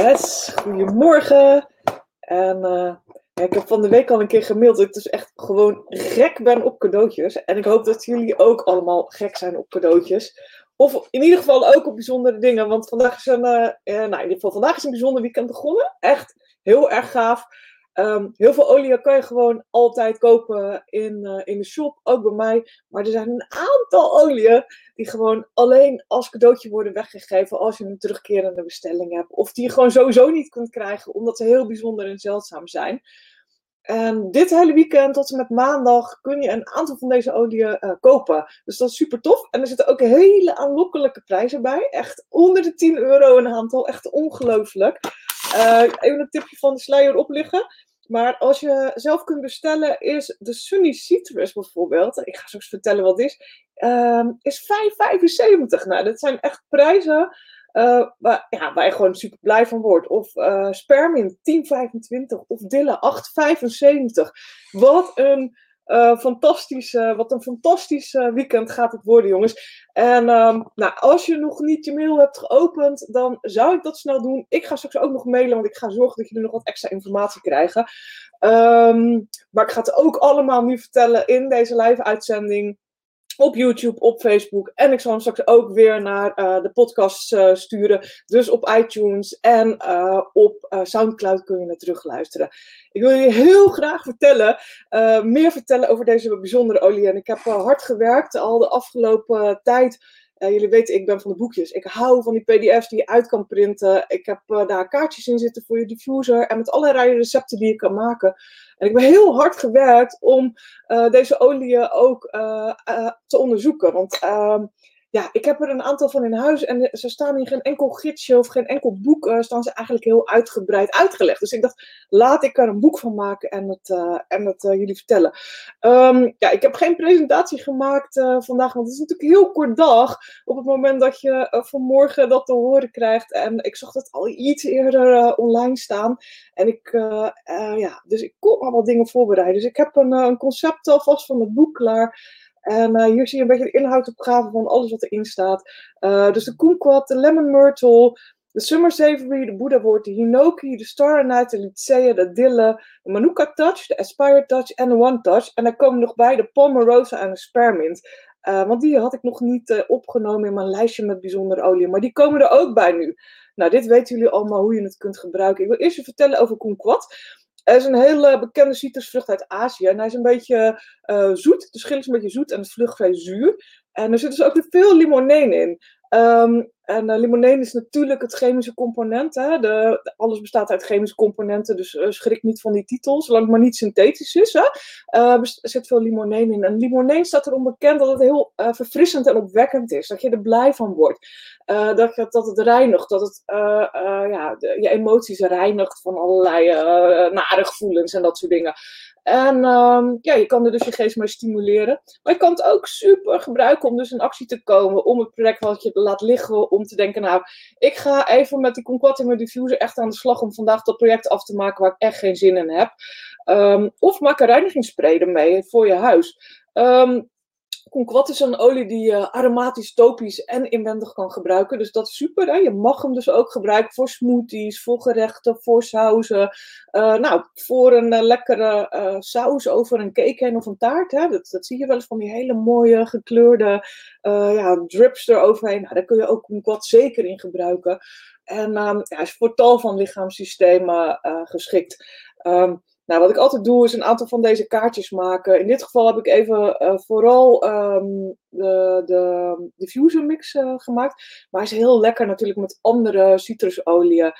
Yes, goedemorgen. En ja, ik heb van de week al een keer gemaild dat ik dus echt gewoon gek ben op cadeautjes. En ik hoop dat jullie ook allemaal gek zijn op cadeautjes. Of in ieder geval ook op bijzondere dingen. Want vandaag is een, uh, nou, in ieder geval vandaag is een bijzonder weekend begonnen. Echt heel erg gaaf. Ehm, heel veel olie kan je gewoon altijd kopen in, uh, in de shop, ook bij mij. Maar er zijn een aantal oliën die gewoon alleen als cadeautje worden weggegeven als je een terugkerende bestelling hebt. Of die je gewoon sowieso niet kunt krijgen, omdat ze heel bijzonder en zeldzaam zijn. En dit hele weekend tot en met maandag kun je een aantal van deze oliën uh, kopen. Dus dat is super tof. En er zitten ook hele aanlokkelijke prijzen bij. Echt onder de 10 euro een aantal. Echt ongelooflijk. Uh, even een tipje van de sluier opliggen. Maar als je zelf kunt bestellen, is de Sunny Citrus bijvoorbeeld. Ik ga zo eens vertellen wat het is. Um, is 5,75. Nou, dat zijn echt prijzen uh, waar, ja, waar je gewoon super blij van wordt. Of uh, Spermin 10,25. Of Dille 8,75. Wat een uh, fantastisch, uh, wat een fantastisch uh, weekend gaat het worden, jongens. En um, nou, als je nog niet je mail hebt geopend, dan zou ik dat snel doen. Ik ga straks ook nog mailen, want ik ga zorgen dat jullie nog wat extra informatie krijgen. Um, maar ik ga het ook allemaal nu vertellen in deze live-uitzending op YouTube, op Facebook. En ik zal hem straks ook weer naar uh, de podcast uh, sturen. Dus op iTunes en uh, op Soundcloud kun je het terugluisteren. Ik wil je heel graag vertellen, meer vertellen over deze bijzondere olie. En ik heb hard gewerkt al de afgelopen tijd. Jullie weten, ik ben van de boekjes. Ik hou van die PDF's die je uit kan printen. Ik heb daar kaartjes in zitten voor je diffuser. En met allerlei recepten die je kan maken. En ik heb heel hard gewerkt om uh, deze oliën ook te onderzoeken. Want ehm, ja, ik heb er een aantal van in huis en ze staan in geen enkel gidsje of geen enkel boek, uh, staan ze eigenlijk heel uitgebreid uitgelegd. Dus ik dacht, laat ik er een boek van maken en het, uh, en het uh, jullie vertellen. Um, ja, ik heb geen presentatie gemaakt vandaag, want het is natuurlijk een heel kort dag op het moment dat je vanmorgen dat te horen krijgt. En ik zag dat al iets eerder online staan. En ik, ja, dus ik kon al wat dingen voorbereiden. Dus ik heb een, een concept alvast van het boek klaar. En uh, hier zie je een beetje de inhoudopgave van alles wat erin staat. Uh, dus de kumquat, de lemon myrtle, de summer savory, de buddha woord, de hinoki, de star anite, de lycea, de dille, de manuka touch, de aspire touch en de one touch. En daar komen nog bij de palmarosa en de spearmint. Uh, want die had ik nog niet opgenomen in mijn lijstje met bijzondere olie. Maar die komen er ook bij nu. Nou, dit weten jullie allemaal hoe je het kunt gebruiken. Ik wil eerst je vertellen over kumquat. Hij is een hele bekende citrusvrucht uit Azië. En hij is een beetje uh, zoet. De schil is een beetje zoet en het vlucht vrij zuur. En er zit dus ook veel limoneen in. Um, en uh, limoneen is natuurlijk het chemische component. Hè? De, alles bestaat uit chemische componenten, dus uh, schrik niet van die titel, zolang het maar niet synthetisch is. Hè? Uh, er zit veel limoneen in. En limoneen staat erom bekend dat het heel verfrissend en opwekkend is. Dat je er blij van wordt. dat, dat het reinigt, dat het ja, je emoties reinigt van allerlei nare gevoelens en dat soort dingen. En um, ja, je kan er dus je geest mee stimuleren. Maar je kan het ook super gebruiken om dus in actie te komen. Om het project wat je laat liggen. Om te denken, nou, ik ga even met die Conquat en diffuser echt aan de slag. Om vandaag dat project af te maken waar ik echt geen zin in heb. Um, of maak een reinigingsspray ermee voor je huis. Um, Kumquat is een olie die je aromatisch, topisch en inwendig kan gebruiken. Dus dat is super. Hè? Je mag hem dus ook gebruiken voor smoothies, voor gerechten, voor sauzen. Uh, nou, voor een uh, lekkere uh, saus over een cake heen of een taart. Hè? Dat, dat zie je wel eens van die hele mooie gekleurde ja, drips eroverheen. Nou, daar kun je ook Kumquat zeker in gebruiken. En um, ja, is voor tal van lichaamssystemen geschikt. Um, nou, wat ik altijd doe is een aantal van deze kaartjes maken. In dit geval heb ik even uh, vooral um, de, de diffuser mix uh, gemaakt. Maar hij is heel lekker natuurlijk met andere citrusolieën.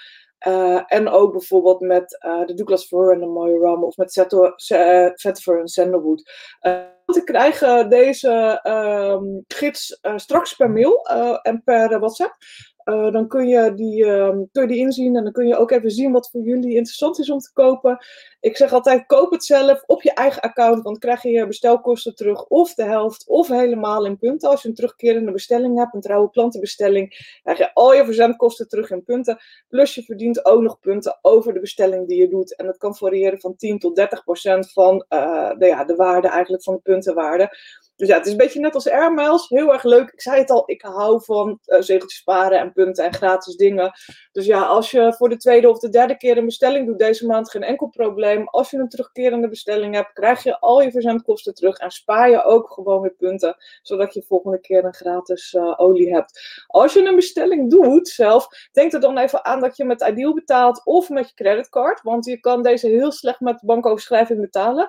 Uh, en ook bijvoorbeeld met de Douglas Fir en de rum. Of met vetiver en sandalwood. te krijgen deze um, gids straks per mail en per WhatsApp. Uh, dan kun je, die, uh, die inzien en dan kun je ook even zien wat voor jullie interessant is om te kopen. Ik zeg altijd, koop het zelf op je eigen account, want krijg je je bestelkosten terug of de helft of helemaal in punten. Als je een terugkerende bestelling hebt, een trouwe klantenbestelling, krijg je al je verzendkosten terug in punten. Plus je verdient ook nog punten over de bestelling die je doet. En dat kan variëren van 10 tot 30 procent van uh, de, ja, de waarde eigenlijk van de puntenwaarde. Dus ja, het is een beetje net als airmiles. Heel erg leuk. Ik zei het al, ik hou van uh, zegeltjes sparen en punten en gratis dingen. Dus ja, als je voor de tweede of de derde keer een bestelling doet deze maand, geen enkel probleem. Als je een terugkerende bestelling hebt, krijg je al je verzendkosten terug en spaar je ook gewoon weer punten, zodat je volgende keer een gratis uh, olie hebt. Als je een bestelling doet zelf, denk er dan even aan dat je met Ideal betaalt of met je creditcard, want je kan deze heel slecht met bankoverschrijving betalen.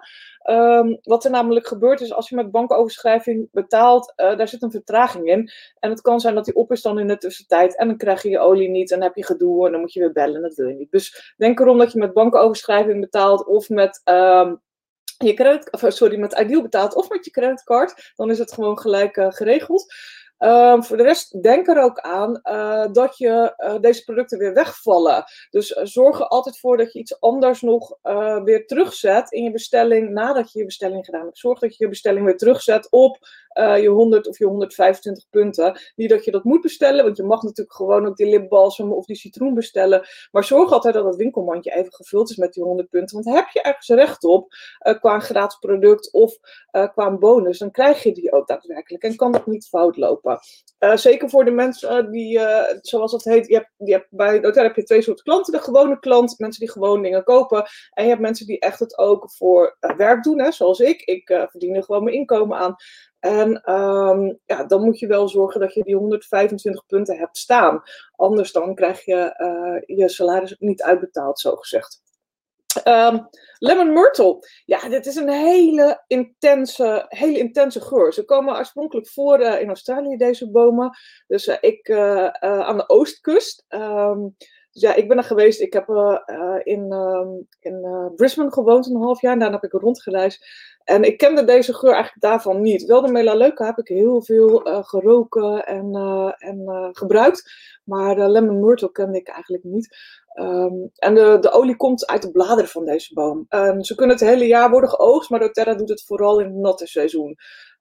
Um, wat er namelijk gebeurt is als je met bankoverschrijving betaalt, uh, daar zit een vertraging in. En het kan zijn dat die op is dan in de tussentijd en dan krijg je je olie niet en dan heb je gedoe en dan moet je weer bellen. Dat wil je niet. Dus denk erom dat je met bankoverschrijving betaalt of met. Um, je credit, sorry, met Ideal betaalt of met je creditcard, dan is het gewoon gelijk uh, geregeld. Um, voor de rest, denk er ook aan uh, dat je uh, deze producten weer wegvallen. Dus uh, zorg er altijd voor dat je iets anders nog weer terugzet in je bestelling nadat je je bestelling gedaan hebt. Zorg dat je je bestelling weer terugzet op je 100 of je 125 punten. Niet dat je dat moet bestellen, want je mag natuurlijk gewoon ook die lipbalsem of die citroen bestellen. Maar zorg altijd dat het winkelmandje even gevuld is met die 100 punten. Want heb je ergens recht op qua gratis product of qua bonus, dan krijg je die ook daadwerkelijk en kan dat niet fout lopen. Uh, zeker voor de mensen uh, die, uh, zoals dat heet, je hebt, je bij het hotel heb je twee soorten klanten. De gewone klant, mensen die gewoon dingen kopen. En je hebt mensen die echt het ook voor werk doen, hè, zoals ik. Ik verdien er gewoon mijn inkomen aan. En um, ja, dan moet je wel zorgen dat je die 125 punten hebt staan. Anders dan krijg je je salaris niet uitbetaald, zo gezegd. Um, lemon myrtle. Ja, dit is een hele intense, hele intense geur. Ze komen oorspronkelijk voor uh, in Australië, deze bomen. Dus uh, ik uh, aan de oostkust. Um, dus ja, ik ben er geweest. Ik heb in, um, in Brisbane gewoond een half jaar. En daarna heb ik rondgereisd. En ik kende deze geur eigenlijk daarvan niet. Wel de melaleuca heb ik heel veel geroken en, en gebruikt. Maar lemon myrtle kende ik eigenlijk niet. Um, en de, de olie komt uit de bladeren van deze boom. Um, ze kunnen het hele jaar worden geoogst, maar doTERRA doet het vooral in het natte seizoen.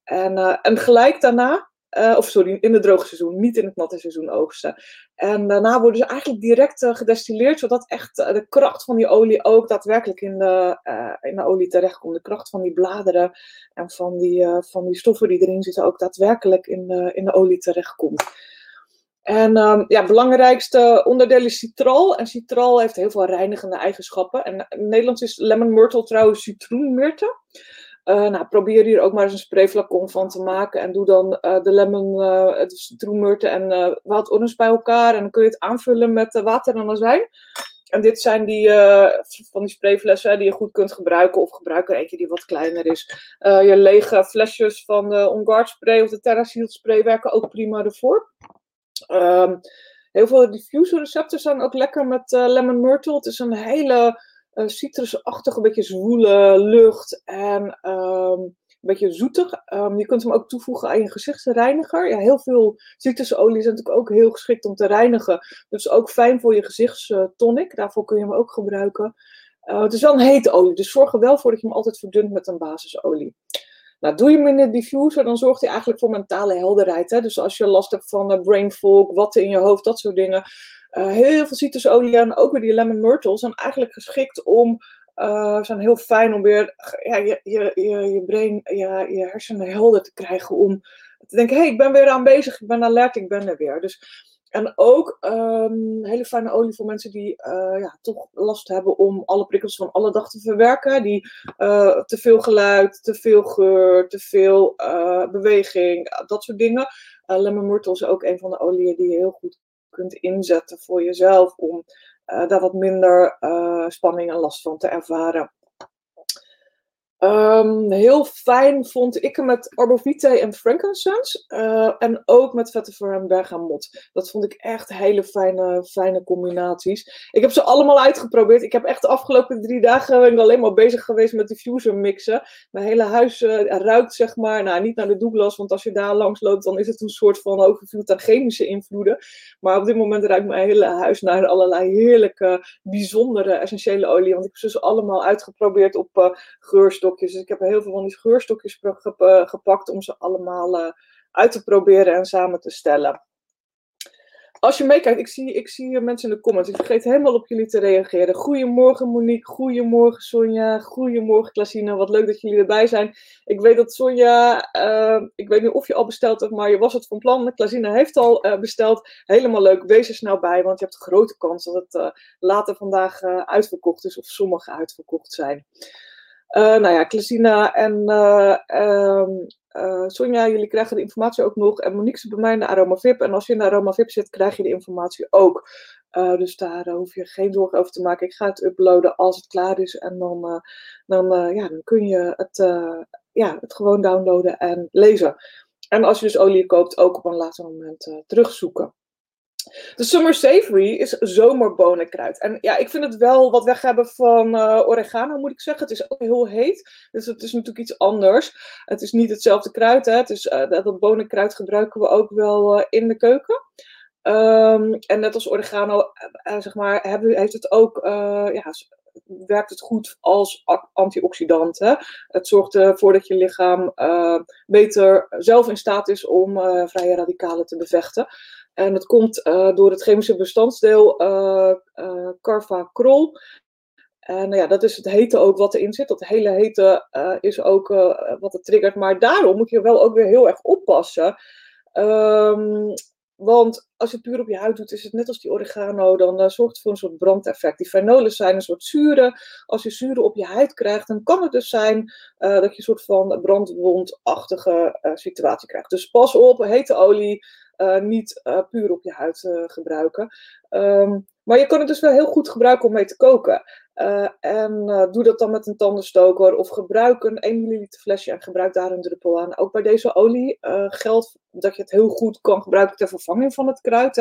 En, uh, en gelijk daarna, uh, of sorry, in het droge seizoen, niet in het natte seizoen oogsten. En daarna worden ze eigenlijk direct uh, gedestilleerd, zodat echt de kracht van die olie ook daadwerkelijk in de, in de olie terechtkomt. De kracht van die bladeren en van die, van die stoffen die erin zitten ook daadwerkelijk in in de olie terechtkomt. En um, ja, belangrijkste onderdeel is citral. En citral heeft heel veel reinigende eigenschappen. En in Nederlands is lemon myrtle trouwens citroenmyrte. Uh, nou, probeer hier ook maar eens een sprayflacon van te maken. En doe dan uh, de lemon, de citroenmyrte en uh, orange bij elkaar. En dan kun je het aanvullen met water en azijn. En dit zijn die, van die sprayflessen die je goed kunt gebruiken. Of gebruik er eentje die wat kleiner is. je lege flesjes van de On Guard spray of de Terra spray werken ook prima ervoor. Um, heel veel diffuser recepten zijn ook lekker met uh, lemon myrtle. Het is een hele uh, citrusachtige, beetje zwoele lucht en um, een beetje zoetig. Um, je kunt hem ook toevoegen aan je gezichtsreiniger. Ja, heel veel citrusolie zijn natuurlijk ook heel geschikt om te reinigen. Dus ook fijn voor je gezichtstonic. Daarvoor kun je hem ook gebruiken. Uh, het is wel een hete olie, dus zorg er wel voor dat je hem altijd verdunt met een basisolie. Nou, doe je hem in de diffuser, dan zorgt hij eigenlijk voor mentale helderheid. Hè? Dus als je last hebt van uh, brain fog, watten in je hoofd, dat soort dingen. Uh, heel veel citrusolie en ook weer die lemon myrtle zijn eigenlijk geschikt om, uh, zijn heel fijn om weer ja, je, je, je, je brain, je, je hersenen helder te krijgen. Om te denken, hé, hey, ik ben weer aan bezig, ik ben alert, ik ben er weer. Dus en ook um, hele fijne olie voor mensen die uh, ja, toch last hebben om alle prikkels van alle dag te verwerken. Die uh, te veel geluid, te veel geur, te veel uh, beweging, dat soort dingen. lemon is ook een van de oliën die je heel goed kunt inzetten voor jezelf om daar wat minder spanning en last van te ervaren. Um, heel fijn vond ik hem met arbovitae en frankincense. Uh, en ook met vetiver en bergamot. Dat vond ik echt hele fijne, fijne combinaties. Ik heb ze allemaal uitgeprobeerd. Ik heb echt de afgelopen drie dagen ben ik alleen maar bezig geweest met diffuser mixen. Mijn hele huis uh, ruikt zeg maar, nou niet naar de Douglas, want als je daar langs loopt dan is het een soort van overvloed aan chemische invloeden. Maar op dit moment ruikt mijn hele huis naar allerlei heerlijke, bijzondere essentiële olie. Want ik heb ze dus allemaal uitgeprobeerd op uh, geurstof Dus ik heb heel veel van die geurstokjes gepakt om ze allemaal uh, uit te proberen en samen te stellen. als je meekijkt, ik zie, ik zie mensen in de comments. Ik vergeet helemaal op jullie te reageren. Goedemorgen Monique, goedemorgen Sonja, goedemorgen Klasine. Wat leuk dat jullie erbij zijn. Ik weet dat Sonja, uh, ik weet niet of je al besteld hebt, maar je was het van plan. Klasine heeft al besteld. Helemaal leuk, wees er snel bij, want je hebt grote kans dat het later vandaag uitverkocht is of sommige uitverkocht zijn. Nou ja, Klasina en um, Sonja, jullie krijgen de informatie ook nog. En Monique zit bij mij in de Aromavip. En als je in de Aromavip zit, krijg je de informatie ook. Dus daar hoef je geen zorgen over te maken. Ik ga het uploaden als het klaar is. En dan, dan, ja, dan kun je het, ja, het gewoon downloaden en lezen. En als je dus olie koopt, ook op een later moment terugzoeken. De Summer Savory is zomerbonenkruid. En ja, ik vind het wel wat weg hebben van uh, oregano, moet ik zeggen. Het is ook heel heet, dus het is natuurlijk iets anders. Het is niet hetzelfde kruid, hè. Het uh, dat bonenkruid gebruiken we ook wel uh, in de keuken. Um, en net als oregano, zeg maar, heeft het ook, ja, werkt het goed als antioxidant. Hè? Het zorgt ervoor dat je lichaam beter zelf in staat is om vrije radicalen te bevechten. En dat komt uh, door het chemische bestandsdeel uh, uh, carvacrol. En nou ja, dat is het hete ook wat erin zit. Dat hele hete is ook wat het triggert. Maar daarom moet je wel ook weer heel erg oppassen. Um, want als je het puur op je huid doet, is het net als die oregano, dan zorgt het voor een soort brandeffect. Die fenolen zijn een soort zuren. Als je zuren op je huid krijgt, dan kan het dus zijn dat je een soort van brandwondachtige situatie krijgt. Dus pas op, hete olie, niet uh, puur op je huid uh, gebruiken. Um, maar je kan het dus wel heel goed gebruiken om mee te koken. en doe dat dan met een tandenstoker of gebruik een 1 milliliter flesje en gebruik daar een druppel aan. Ook bij deze olie geldt dat je het heel goed kan gebruiken ter vervanging van het kruid.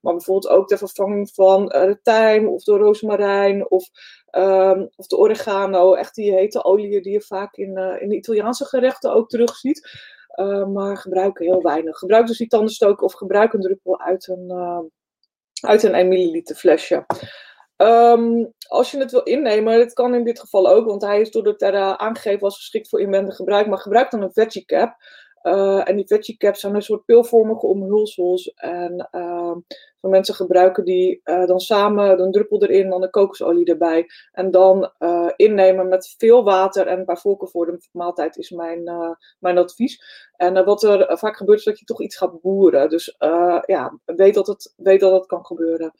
Maar bijvoorbeeld ook ter vervanging van de tijm of de rozemarijn of, um, of de oregano. Echt die hete oliën die je vaak in, in de Italiaanse gerechten ook terugziet. Uh, maar gebruik heel weinig. Gebruik dus die tandenstoker of gebruik een druppel uit een, uh, uit een 1 milliliter flesje. Um, als je het wil innemen, dit kan in dit geval ook, want hij is door de Terra aangegeven als geschikt voor inwendig gebruik, maar gebruik dan een veggie cap. Uh, en die veggie caps zijn een soort pilvormige omhulsels. En uh, mensen gebruiken die uh, dan samen een druppel erin, dan de kokosolie erbij. En dan innemen met veel water. En bij voorkeur voor de maaltijd is mijn, mijn advies. En wat er vaak gebeurt is dat je toch iets gaat boeren. Dus ja, weet dat, het, weet dat het kan gebeuren.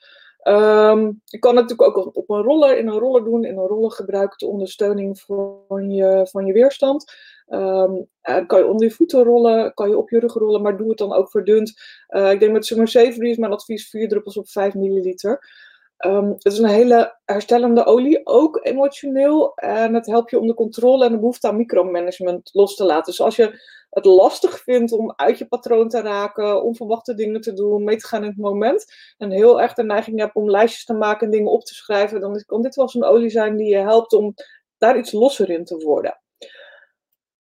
Um, je kan het natuurlijk ook op een roller, in een roller doen. In een roller gebruiken ter ondersteuning van je, van je weerstand. Um, kan je onder je voeten rollen, kan je op je rug rollen, maar doe het dan ook verdund. Uh, ik denk met Summer Savory is mijn advies 4 druppels op 5 milliliter. Um, het is een hele herstellende olie, ook emotioneel. En het helpt je om de controle en de behoefte aan micromanagement los te laten. Dus als je het lastig vindt om uit je patroon te raken, onverwachte dingen te doen, mee te gaan in het moment, en heel erg de neiging hebt om lijstjes te maken en dingen op te schrijven, dan kan dit wel zo'n olie zijn die je helpt om daar iets losser in te worden.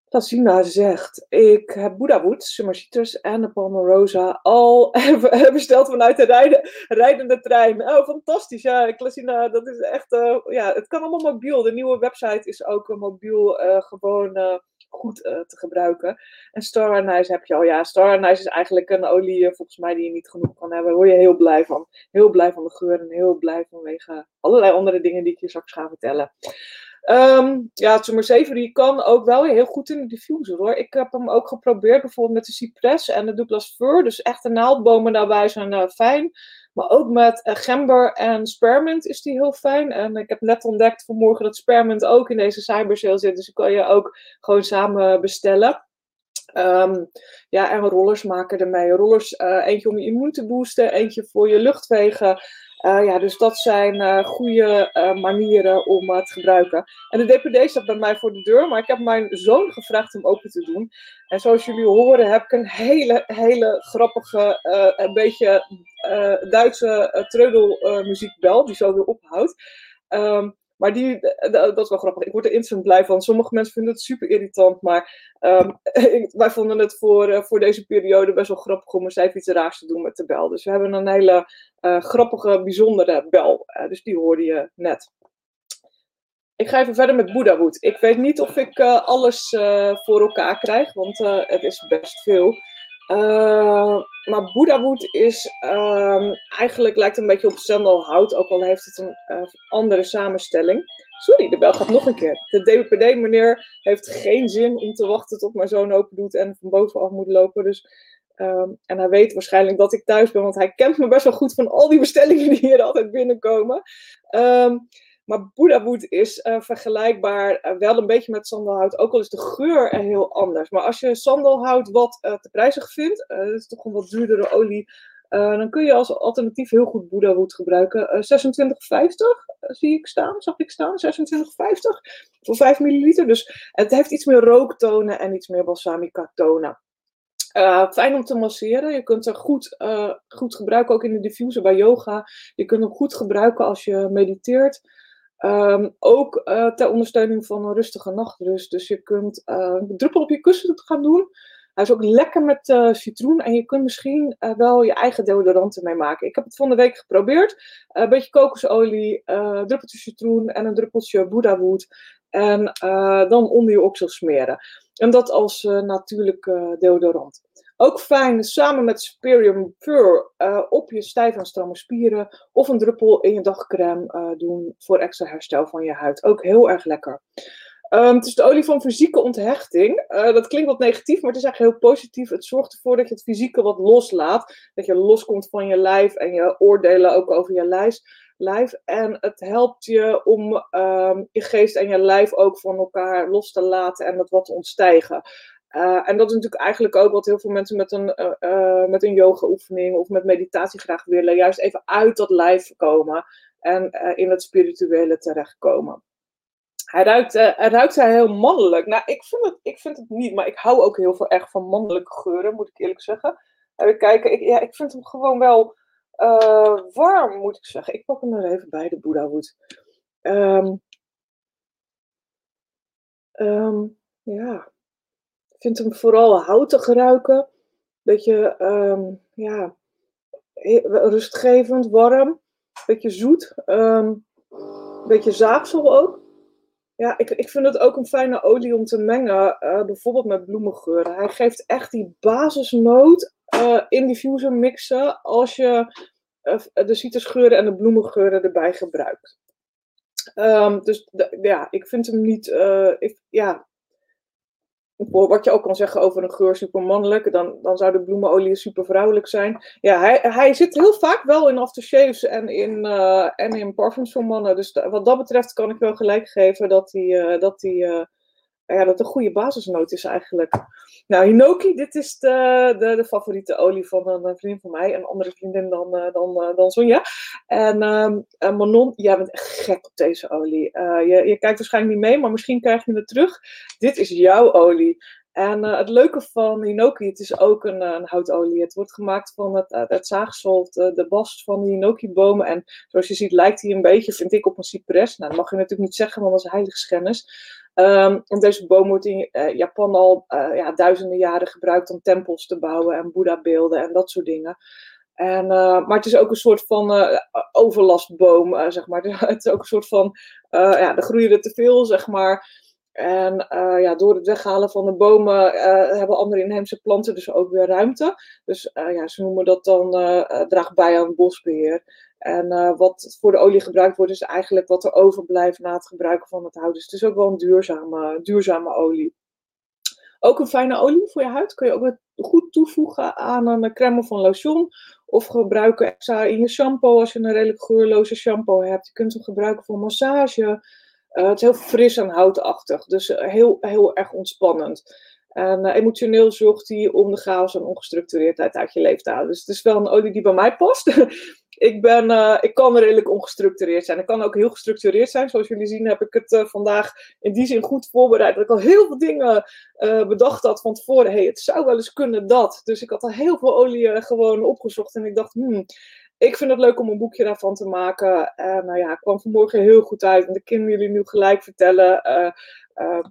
Tassina zegt, ik heb Buddha Wood, Summer Citrus en de Palmarosa al besteld vanuit de rijden, rijdende trein. Oh, fantastisch. Ja, Tassina, dat is echt, uh, ja, het kan allemaal mobiel. De nieuwe website is ook mobiel uh, gewoon goed te gebruiken. En Star Anise heb je al. Ja, Star Anise is eigenlijk een olie, volgens mij, die je niet genoeg kan hebben. Daar word je heel blij van. Heel blij van de geur en heel blij vanwege allerlei andere dingen die ik je straks ga vertellen. Um, ja, Summer Savory kan ook wel heel goed in de diffuser hoor. Ik heb hem ook geprobeerd bijvoorbeeld met de Cypress en de Douglas Fir. Dus echte naaldbomen daarbij zijn uh, fijn. Maar ook met uh, gember en spearmint is die heel fijn. En ik heb net ontdekt vanmorgen dat spearmint ook in deze cybersale zit. Dus die kan je ook gewoon samen bestellen. Um, ja, en rollers maken ermee. Rollers, uh, eentje om je immuun te boosten, eentje voor je luchtwegen. Uh, ja, dus dat zijn uh, goede uh, manieren om te gebruiken. En de DPD staat bij mij voor de deur, maar ik heb mijn zoon gevraagd om open te doen. En zoals jullie horen heb ik een hele, hele grappige, een beetje Duitse treudelmuziekbel die zo weer ophoudt. Um, maar die, dat is wel grappig. Ik word er instant blij van. Sommige mensen vinden het super irritant. Maar um, wij vonden het voor, uh, voor deze periode best wel grappig om eens even iets raars te doen met de bel. Dus we hebben een hele grappige, bijzondere bel. Dus die hoorde je net. Ik ga even verder met Buddhawood. Ik weet niet of ik alles voor elkaar krijg, want het is best veel. Maar Buddha-wood is ehm, eigenlijk lijkt een beetje op sandalhout, ook al heeft het een andere samenstelling. Sorry, de bel gaat nog een keer. De DWPD-meneer heeft geen zin om te wachten tot mijn zoon open doet en van bovenaf moet lopen. Dus, ehm, en hij weet waarschijnlijk dat ik thuis ben, want hij kent me best wel goed van al die bestellingen die hier altijd binnenkomen. Um, maar Buddha is uh, vergelijkbaar uh, wel een beetje met sandelhout, ook al is de geur er heel anders. Maar als je sandelhout wat uh, te prijzig vindt, dat is toch een wat duurdere olie, dan kun je als alternatief heel goed Buddha gebruiken. 26,50 zie ik staan, zag ik staan, 26,50 voor 5 milliliter. Dus het heeft iets meer rooktonen en iets meer balsamica tonen. fijn om te masseren. Je kunt er goed, goed gebruiken, ook in de diffuser bij yoga. Je kunt hem goed gebruiken als je mediteert. Um, ook uh, ter ondersteuning van een rustige nachtrust. Dus je kunt uh, een druppel op je kussen gaan doen. Hij is ook lekker met uh, citroen. En je kunt misschien wel je eigen deodorant ermee maken. Ik heb het van de week geprobeerd. een beetje kokosolie, een druppeltje citroen en een druppeltje Buddha wood. En dan onder je oksel smeren. En dat als natuurlijk deodorant. Ook fijn samen met Superior Pure uh, op je stijf en stramme spieren of een druppel in je dagcrème uh, doen voor extra herstel van je huid. Ook heel erg lekker. Um, het is de olie van fysieke onthechting. Uh, dat klinkt wat negatief, maar het is eigenlijk heel positief. Het zorgt ervoor dat je het fysieke wat loslaat. Dat je loskomt van je lijf en je oordelen ook over je lijf. lijf. En het helpt je om um, je geest en je lijf ook van elkaar los te laten en dat wat te ontstijgen. Uh, en dat is natuurlijk eigenlijk ook wat heel veel mensen met een, uh, uh, met een yoga-oefening of met meditatie graag willen. Juist even uit dat lijf komen en in het spirituele terechtkomen. Hij ruikt, hij ruikt hij heel mannelijk. Nou, ik vind, het, ik vind het niet, maar ik hou ook heel veel erg van mannelijke geuren, moet ik eerlijk zeggen. Even kijken, ik, ja, ik vind hem gewoon wel warm, moet ik zeggen. Ik pak hem er even bij, de Buddha Wood. Um, um, ja, vind hem vooral houtig ruiken. Beetje, um, ja, rustgevend, warm. Beetje zoet. Um, beetje zaagsel ook. Ja, ik, ik vind het ook een fijne olie om te mengen, uh, bijvoorbeeld met bloemengeuren. Hij geeft echt die basisnoot uh, in diffuser mixen als je uh, de citrusgeuren en de bloemengeuren erbij gebruikt. Um, dus ja, ik vind hem niet. Ik, ja, wat je ook kan zeggen over een geur super mannelijk, dan, dan zou de bloemenolie super vrouwelijk zijn. Ja, hij, hij zit heel vaak wel in aftershaves en in, uh, en in parfums voor mannen. Dus wat dat betreft kan ik wel gelijk geven dat hij, uh, dat hij uh, ja, dat een goede basisnoot is eigenlijk. Nou, Hinoki, dit is de, de, de favoriete olie van een vriendin van mij. Een andere vriendin dan, uh, dan, uh, dan Sonja. En uh, Manon, jij bent echt gek op deze olie. Je, je kijkt waarschijnlijk niet mee, maar misschien krijg je het terug. Dit is jouw olie. En uh, het leuke van Hinoki, het is ook een, een houtolie. Het wordt gemaakt van het, het zaagsel, de, bast van de Hinoki-bomen. En zoals je ziet lijkt hij een beetje, vind ik, op een cypress. Nou, dat mag je natuurlijk niet zeggen, want dat is heiligschennis. Um, deze boom wordt in Japan al ja, duizenden jaren gebruikt om tempels te bouwen en Boeddha-beelden en dat soort dingen. En, maar het is ook een soort van overlastboom, zeg maar. het is ook een soort van, ja, er groeien er te veel, zeg maar. En ja, door het weghalen van de bomen hebben andere inheemse planten dus ook weer ruimte. Dus ja, ze noemen dat dan draagt bij aan bosbeheer. En wat voor de olie gebruikt wordt, is eigenlijk wat er overblijft na het gebruiken van het hout. Dus het is ook wel een duurzame, duurzame olie. Ook een fijne olie voor je huid. Kun je ook goed toevoegen aan een crème of een lotion. Of gebruiken extra in je shampoo als je een redelijk geurloze shampoo hebt. Je kunt hem gebruiken voor massage. Uh, het is heel fris en houtachtig. Dus heel, heel erg ontspannend. En uh, emotioneel zorgt hij om de chaos en ongestructureerdheid uit je leven halen. Dus het is wel een olie die bij mij past. ik, ben, uh, ik kan redelijk ongestructureerd zijn. Ik kan ook heel gestructureerd zijn. Zoals jullie zien heb ik het vandaag in die zin goed voorbereid. Dat ik al heel veel dingen bedacht had van tevoren. hey, het zou wel eens kunnen dat. Dus ik had al heel veel olie gewoon opgezocht. En ik dacht, hmm, ik vind het leuk om een boekje daarvan te maken. En nou ja, kwam vanmorgen heel goed uit. En ik kan jullie nu gelijk vertellen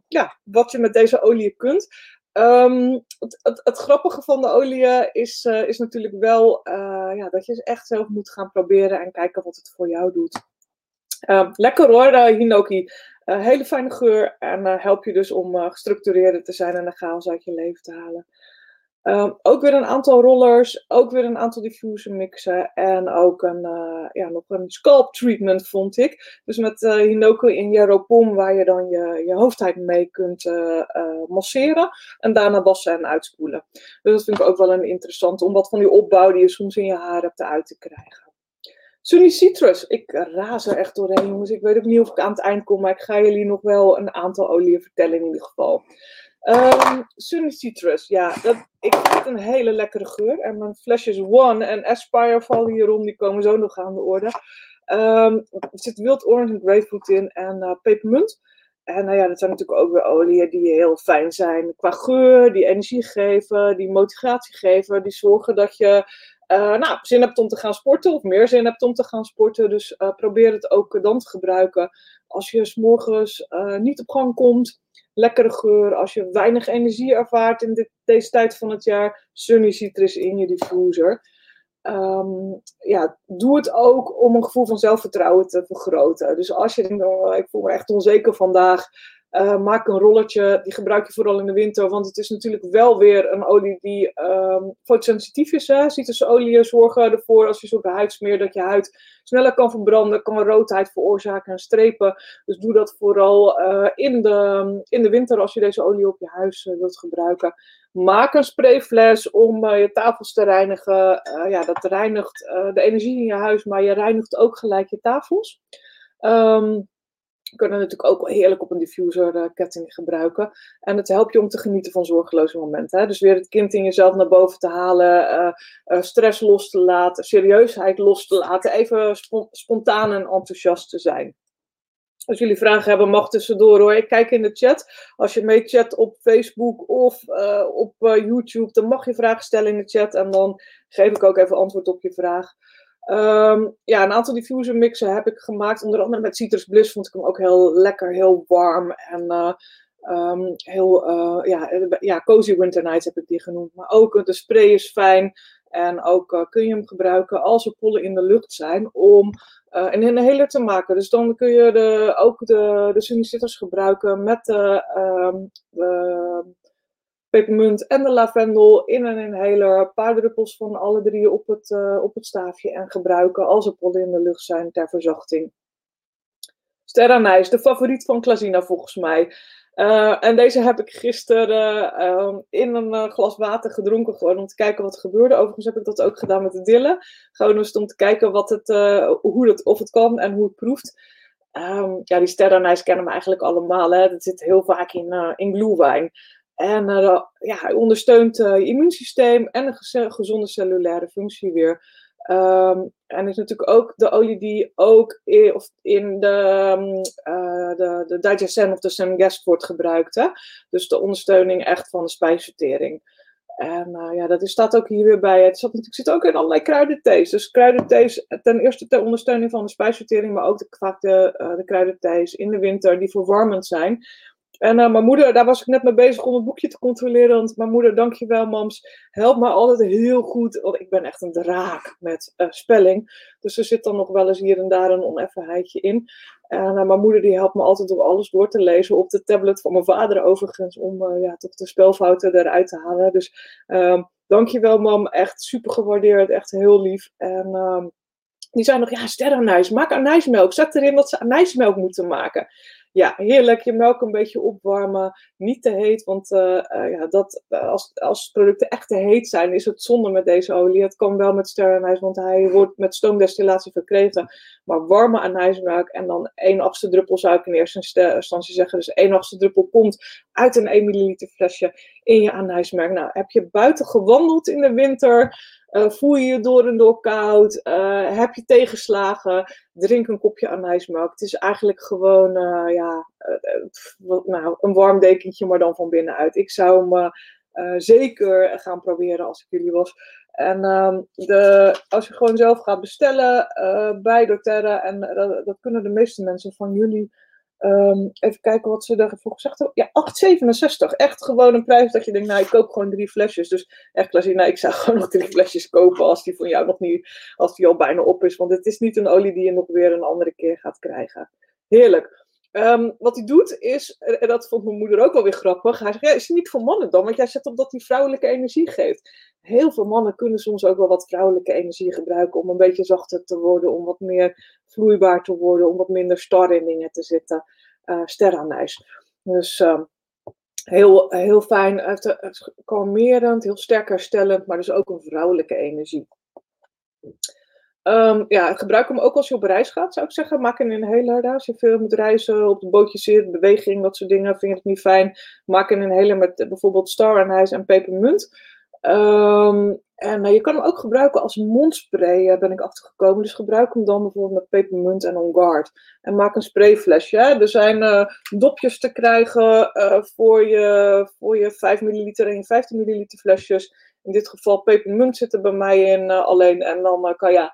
ja, wat je met deze olie kunt. Um, het, het, het, grappige van de olie is, is natuurlijk wel ja, dat je ze echt zelf moet gaan proberen en kijken wat het voor jou doet. Uh, lekker hoor, Hinoki. hele fijne geur en help je dus om gestructureerder te zijn en de chaos uit je leven te halen. Ehm, ook weer een aantal rollers, ook weer een aantal diffuser mixen en ook een, uh, ja, nog een scalp treatment vond ik. Dus met uh, Hinoko in Jeropom waar je dan je, je mee kunt uh, masseren en daarna wassen en uitspoelen. Dus dat vind ik ook wel een interessante om wat van die opbouw die je soms in je haar hebt uit te krijgen. Sunny Citrus. Ik raas er echt doorheen, jongens. Ik weet ook niet of ik aan het eind kom, maar ik ga jullie nog wel een aantal olieën vertellen in ieder geval. Um, Sunny Citrus, ja, dat, ik vind het een hele lekkere geur. En mijn flesjes One en Aspire vallen hierom, die komen zo nog aan de orde. Um, er zit wild orange en grapefruit in en uh, pepermunt. En nou ja, dat zijn natuurlijk ook weer oliën die heel fijn zijn qua geur, die energie geven, die motivatie geven, die zorgen dat je uh, nou, zin hebt om te gaan sporten of meer zin hebt om te gaan sporten. Dus uh, probeer het ook dan te gebruiken als je s morgens niet op gang komt lekkere geur. Als je weinig energie ervaart in dit, deze tijd van het jaar, Sunny Citrus in je diffuser. Um, ja, doe het ook om een gevoel van zelfvertrouwen te vergroten. Dus als je oh, ik voel me echt onzeker vandaag, uh, maak een rolletje. Die gebruik je vooral in de winter, want het is natuurlijk wel weer een olie die um, fotosensitief is. Hè? Zorgen ervoor, als je zo'n huid smeert, dat je huid sneller kan verbranden, kan roodheid veroorzaken en strepen. Dus doe dat vooral uh, in, de, in de winter als je deze olie op je huis uh, wilt gebruiken. Maak een sprayfles om je tafels te reinigen. ja, dat reinigt de energie in je huis, maar je reinigt ook gelijk je tafels. Um, het natuurlijk ook heerlijk op een diffuser ketting gebruiken. En het helpt je om te genieten van zorgeloze momenten. Hè? Dus weer het kind in jezelf naar boven te halen, uh, uh, stress los te laten, serieusheid los te laten. Even spo spontaan en enthousiast te zijn. Als jullie vragen hebben, mag tussendoor hoor. Ik kijk in de chat. Als je mee chat op Facebook of op YouTube, dan mag je vragen stellen in de chat. En dan geef ik ook even antwoord op je vraag. Um, ja, een aantal diffuser mixen heb ik gemaakt. Onder andere met Citrus Bliss vond ik hem ook heel lekker, heel warm en uh, um, heel, uh, ja, ja, cozy winter nights heb ik die genoemd. Maar ook de spray is fijn en ook uh, kun je hem gebruiken als er pollen in de lucht zijn om een inhaler te maken. Dus dan kun je de, ook de, de gebruiken met de, de en de lavendel in een inhaler. Een paar druppels van alle drie op het, uh, op het staafje en gebruiken als er pollen in de lucht zijn ter verzachting. Sterranijs, de favoriet van Klazina volgens mij. Uh, en deze heb ik gisteren uh, in een uh, glas water gedronken, gewoon om te kijken wat er gebeurde. Overigens heb ik dat ook gedaan met de dillen. Gewoon om te kijken wat het, hoe het, of het kan en hoe het proeft. Um, ja, die sterrenijs kennen we eigenlijk allemaal. Hè? Dat zit heel vaak in, in glühwein. En uh, ja, hij ondersteunt uh, je immuunsysteem en een gezonde cellulaire functie weer. Um, en is natuurlijk ook de olie die ook in, of in de, uh, de, de digestion of de wordt gebruikt. Hè? Dus de ondersteuning echt van de spijsvertering. En ja, dat is, staat ook hier weer bij. Het zit, natuurlijk, zit ook in allerlei kruidenthees. Dus kruidenthees ten eerste ter ondersteuning van de spijsvertering, maar ook de, vaak de, de kruidenthees in de winter die verwarmend zijn. En uh, mijn moeder, daar was ik net mee bezig om het boekje te controleren. Want mijn moeder, dankjewel mams, helpt me altijd heel goed. Want ik ben echt een draak met uh, spelling. Dus er zit dan nog wel eens hier en daar een oneffenheidje in. En uh, mijn moeder die helpt me altijd door alles door te lezen. Op de tablet van mijn vader overigens. Om ja, toch de spelfouten eruit te halen. Dus ehm, dankjewel mam, echt super gewaardeerd. Echt heel lief. En ehm, die zei nog, ja sterrenijs, maak anijsmelk. Zet erin dat ze anijsmelk moeten maken ja, heerlijk. Je melk een beetje opwarmen. Niet te heet, want uh, uh, ja, dat, als, als producten echt te heet zijn, is het zonde met deze olie. Het kan wel met sterrenijs, want hij wordt met stoomdestillatie verkregen. Maar warme anijsmelk en dan 1 achtste druppel zou ik in eerste instantie zeggen. Dus 1 achtste druppel komt uit een 1 milliliter flesje in je anijsmelk. Nou, heb je buiten gewandeld in de winter... Uh, voel je je door en door koud? Uh, heb je tegenslagen? Drink een kopje anijsmelk. Het is eigenlijk gewoon uh, ja, nou, een warm dekentje, maar dan van binnenuit. Ik zou hem zeker gaan proberen als ik jullie was. En ehm, de, als je gewoon zelf gaat bestellen bij doTERRA, en dat kunnen de meeste mensen van jullie Um, even kijken wat ze daarvoor gezegd hebben. Ja, 8,67. Echt gewoon een prijs dat je denkt, nou, ik koop gewoon drie flesjes. Dus echt, Klasie, nou, ik zou gewoon nog drie flesjes kopen als die van jou nog niet, als die al bijna op is. Want het is niet een olie die je nog weer een andere keer gaat krijgen. Heerlijk. Ehm, wat hij doet is, en dat vond mijn moeder ook wel weer grappig. Hij zegt, ja, is niet voor mannen dan? Want jij zegt op dat hij vrouwelijke energie geeft. Heel veel mannen kunnen soms ook wel wat vrouwelijke energie gebruiken om een beetje zachter te worden, om wat meer vloeibaar te worden, om wat minder star in dingen te zitten. Uh. Dus uh, heel, heel fijn, kalmerend, heel sterk herstellend, maar dus ook een vrouwelijke energie. Um, ja, gebruik hem ook als je op reis gaat, zou ik zeggen. Maak een inhaler. Als je veel moet reizen, op het bootje zit, beweging, dat soort dingen, vind je het niet fijn. Maak een inhaler met bijvoorbeeld star anise en pepermunt. Um, en uh, je kan hem ook gebruiken als mondspray, uh, ben ik achtergekomen. Dus gebruik hem dan bijvoorbeeld met pepermunt en on guard. En maak een sprayflesje. Er zijn uh, dopjes te krijgen voor, je, voor je 5 milliliter en je 15 milliliter flesjes. In dit geval pepermunt zit er bij mij in alleen. En dan kan je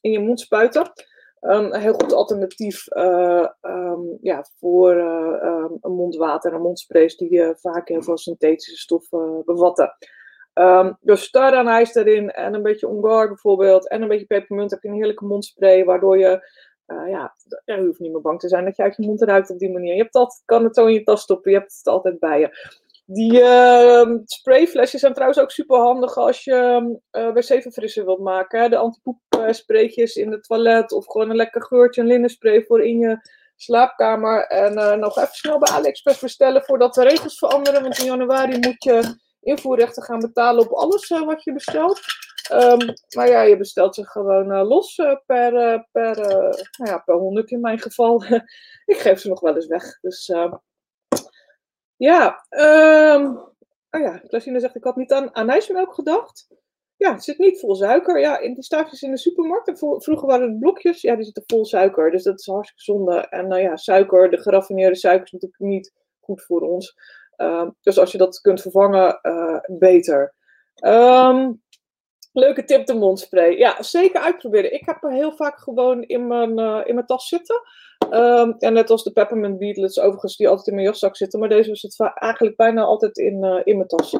in je mond spuiten. Um, een heel goed alternatief uh, um, ja, voor uh, mondwater en mondsprays die uh, vaak heel veel synthetische stoffen bevatten. dus staranijs erin en een beetje ongar bijvoorbeeld en een beetje pepermunt heb je een heerlijke mondspray waardoor je ja, je hoeft niet meer bang te zijn dat je uit je mond ruikt op die manier. Je hebt dat, kan het zo in je tas stoppen, je hebt het altijd bij je. Die uh, sprayflesjes zijn trouwens ook super handig als je uh, wc-verfrisser wilt maken. De antipoep-spraytjes in het toilet of gewoon een lekker geurtje, een linnenspray voor in je slaapkamer. En uh, nog even snel bij AliExpress bestellen voordat de regels veranderen. Want in januari moet je invoerrechten gaan betalen op alles wat je bestelt. Um, maar ja, je bestelt ze gewoon los per, per, nou ja, per 100 in mijn geval. ik geef ze nog wel eens weg. Dus ja, um, oh ja, Klasine zegt, ik had niet aan anijsmelk gedacht. Ja, het zit niet vol suiker. Ja, in die staafjes in de supermarkt, vroeger waren het blokjes, ja, die zitten vol suiker. Dus dat is hartstikke zonde. En nou ja, suiker, de geraffineerde suiker is natuurlijk niet goed voor ons. Uh, dus als je dat kunt vervangen, uh, beter. Um, leuke tip, de mondspray. Ja, zeker uitproberen. Ik heb er heel vaak gewoon in mijn, uh, in mijn tas zitten. Um, ja, net als de Peppermint Beetlets, overigens, die altijd in mijn jaszak zitten. Maar deze zit eigenlijk bijna altijd in, uh, in mijn tas.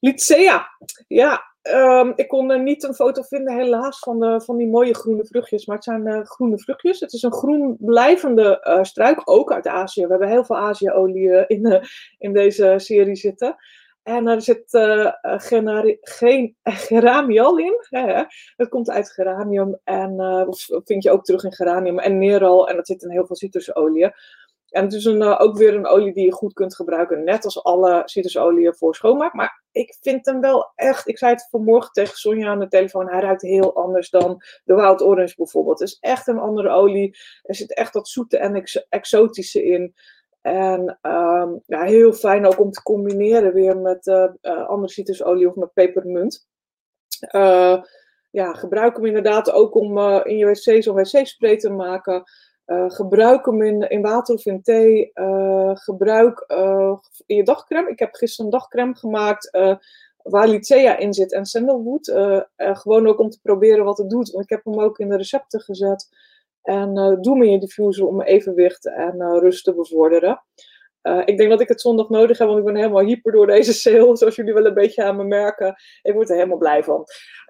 Lycea. Ja, um, ik kon er niet een foto vinden, helaas, van, de, van die mooie groene vruchtjes. Maar het zijn uh, groene vruchtjes. Het is een groen blijvende struik, ook uit Azië. We hebben heel veel Azië-olie in, in deze serie zitten. En er zit uh, geen geraniol in. Hè? Dat komt uit geranium en uh, vind je ook terug in geranium en nerol. En dat zit in heel veel citrusolie. En het is een, ook weer een olie die je goed kunt gebruiken, net als alle citrusolieën voor schoonmaak. Maar ik vind hem wel echt, ik zei het vanmorgen tegen Sonja aan de telefoon, hij ruikt heel anders dan de Wild Orange bijvoorbeeld. Het is echt een andere olie. Er zit echt dat zoete en ex exotische in. En um, ja, heel fijn ook om te combineren weer met uh, andere citrusolie of met pepermunt. Uh, ja, gebruik hem inderdaad ook om in je wc zo'n wc-spray te maken. gebruik hem in, in water of in thee. gebruik in je dagcreme. Ik heb gisteren een dagcreme gemaakt waar Lycea in zit en sandalwood. gewoon ook om te proberen wat het doet. Want ik heb hem ook in de recepten gezet. En uh, doe me je diffuser om evenwicht en uh, rust te bevorderen. Uh, ik denk dat ik het zondag nodig heb, want ik ben helemaal hyper door deze sale, zoals jullie wel een beetje aan me merken. Ik word er helemaal blij van.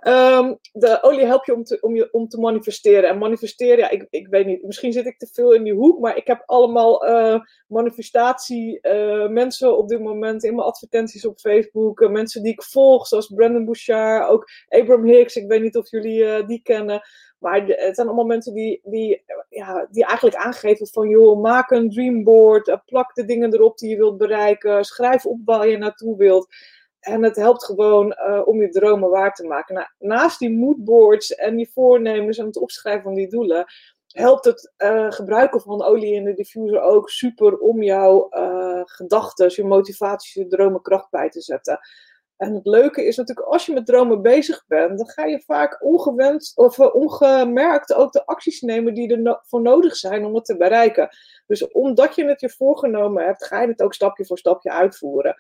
Um, de olie helpt je om te, om je om te manifesteren. En manifesteren, ja, ik, ik weet niet, misschien zit ik te veel in die hoek, maar ik heb allemaal manifestatie mensen op dit moment in mijn advertenties op Facebook. mensen die ik volg, zoals Brandon Bouchard, ook Abram Hicks. Ik weet niet of jullie die kennen. Maar het zijn allemaal mensen die, die, ja, die eigenlijk aangeven van, joh, maak een dreamboard, uh, plak de dingen erop die je wilt bereiken, schrijf op waar je naartoe wilt. En het helpt gewoon uh, om je dromen waar te maken. Nou, naast die moodboards en die voornemens en het opschrijven van die doelen, helpt het uh, gebruiken van olie in de diffuser ook super om jouw gedachten, je motivatie, je dromen kracht bij te zetten. En het leuke is natuurlijk, als je met dromen bezig bent, dan ga je vaak ongewenst of uh, ongemerkt ook de acties nemen die er no voor nodig zijn om het te bereiken. Dus omdat je het je voorgenomen hebt, ga je het ook stapje voor stapje uitvoeren.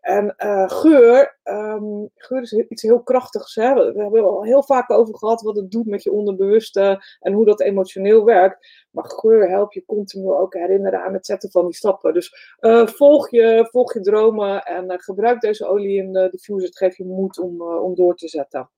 En uh, geur, um, geur is iets heel krachtigs. Hè? We hebben het al heel vaak over gehad wat het doet met je onderbewuste en hoe dat emotioneel werkt. Maar geur helpt je continu ook herinneren aan het zetten van die stappen. Dus uh, volg, je, volg je dromen en uh, gebruik deze olie in de diffuser. Het geeft je moed om, om door te zetten.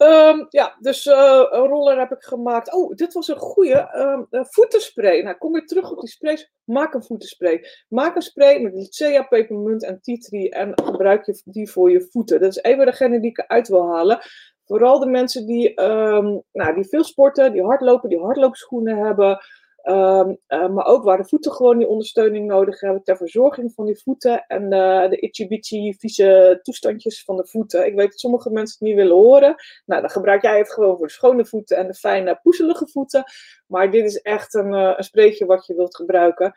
Ehm, ja, dus uh, een roller heb ik gemaakt. Oh, dit was een goede um, voetenspray. Nou, kom weer terug op die sprays. Maak een voetenspray. Maak een spray met Lycea, pepermunt en tea tree en gebruik je die voor je voeten. Dat is even degene die ik eruit wil halen. Vooral de mensen die, um, nou, die veel sporten, die hardlopen, die hardloopschoenen hebben. Um, uh, maar ook waar de voeten gewoon die ondersteuning nodig hebben ter verzorging van die voeten en uh, de itchy-bitchy vieze toestandjes van de voeten. Ik weet dat sommige mensen het niet willen horen. Nou, dan gebruik jij het gewoon voor de schone voeten en de fijne poezelige voeten. Maar dit is echt een, uh, een spreetje wat je wilt gebruiken.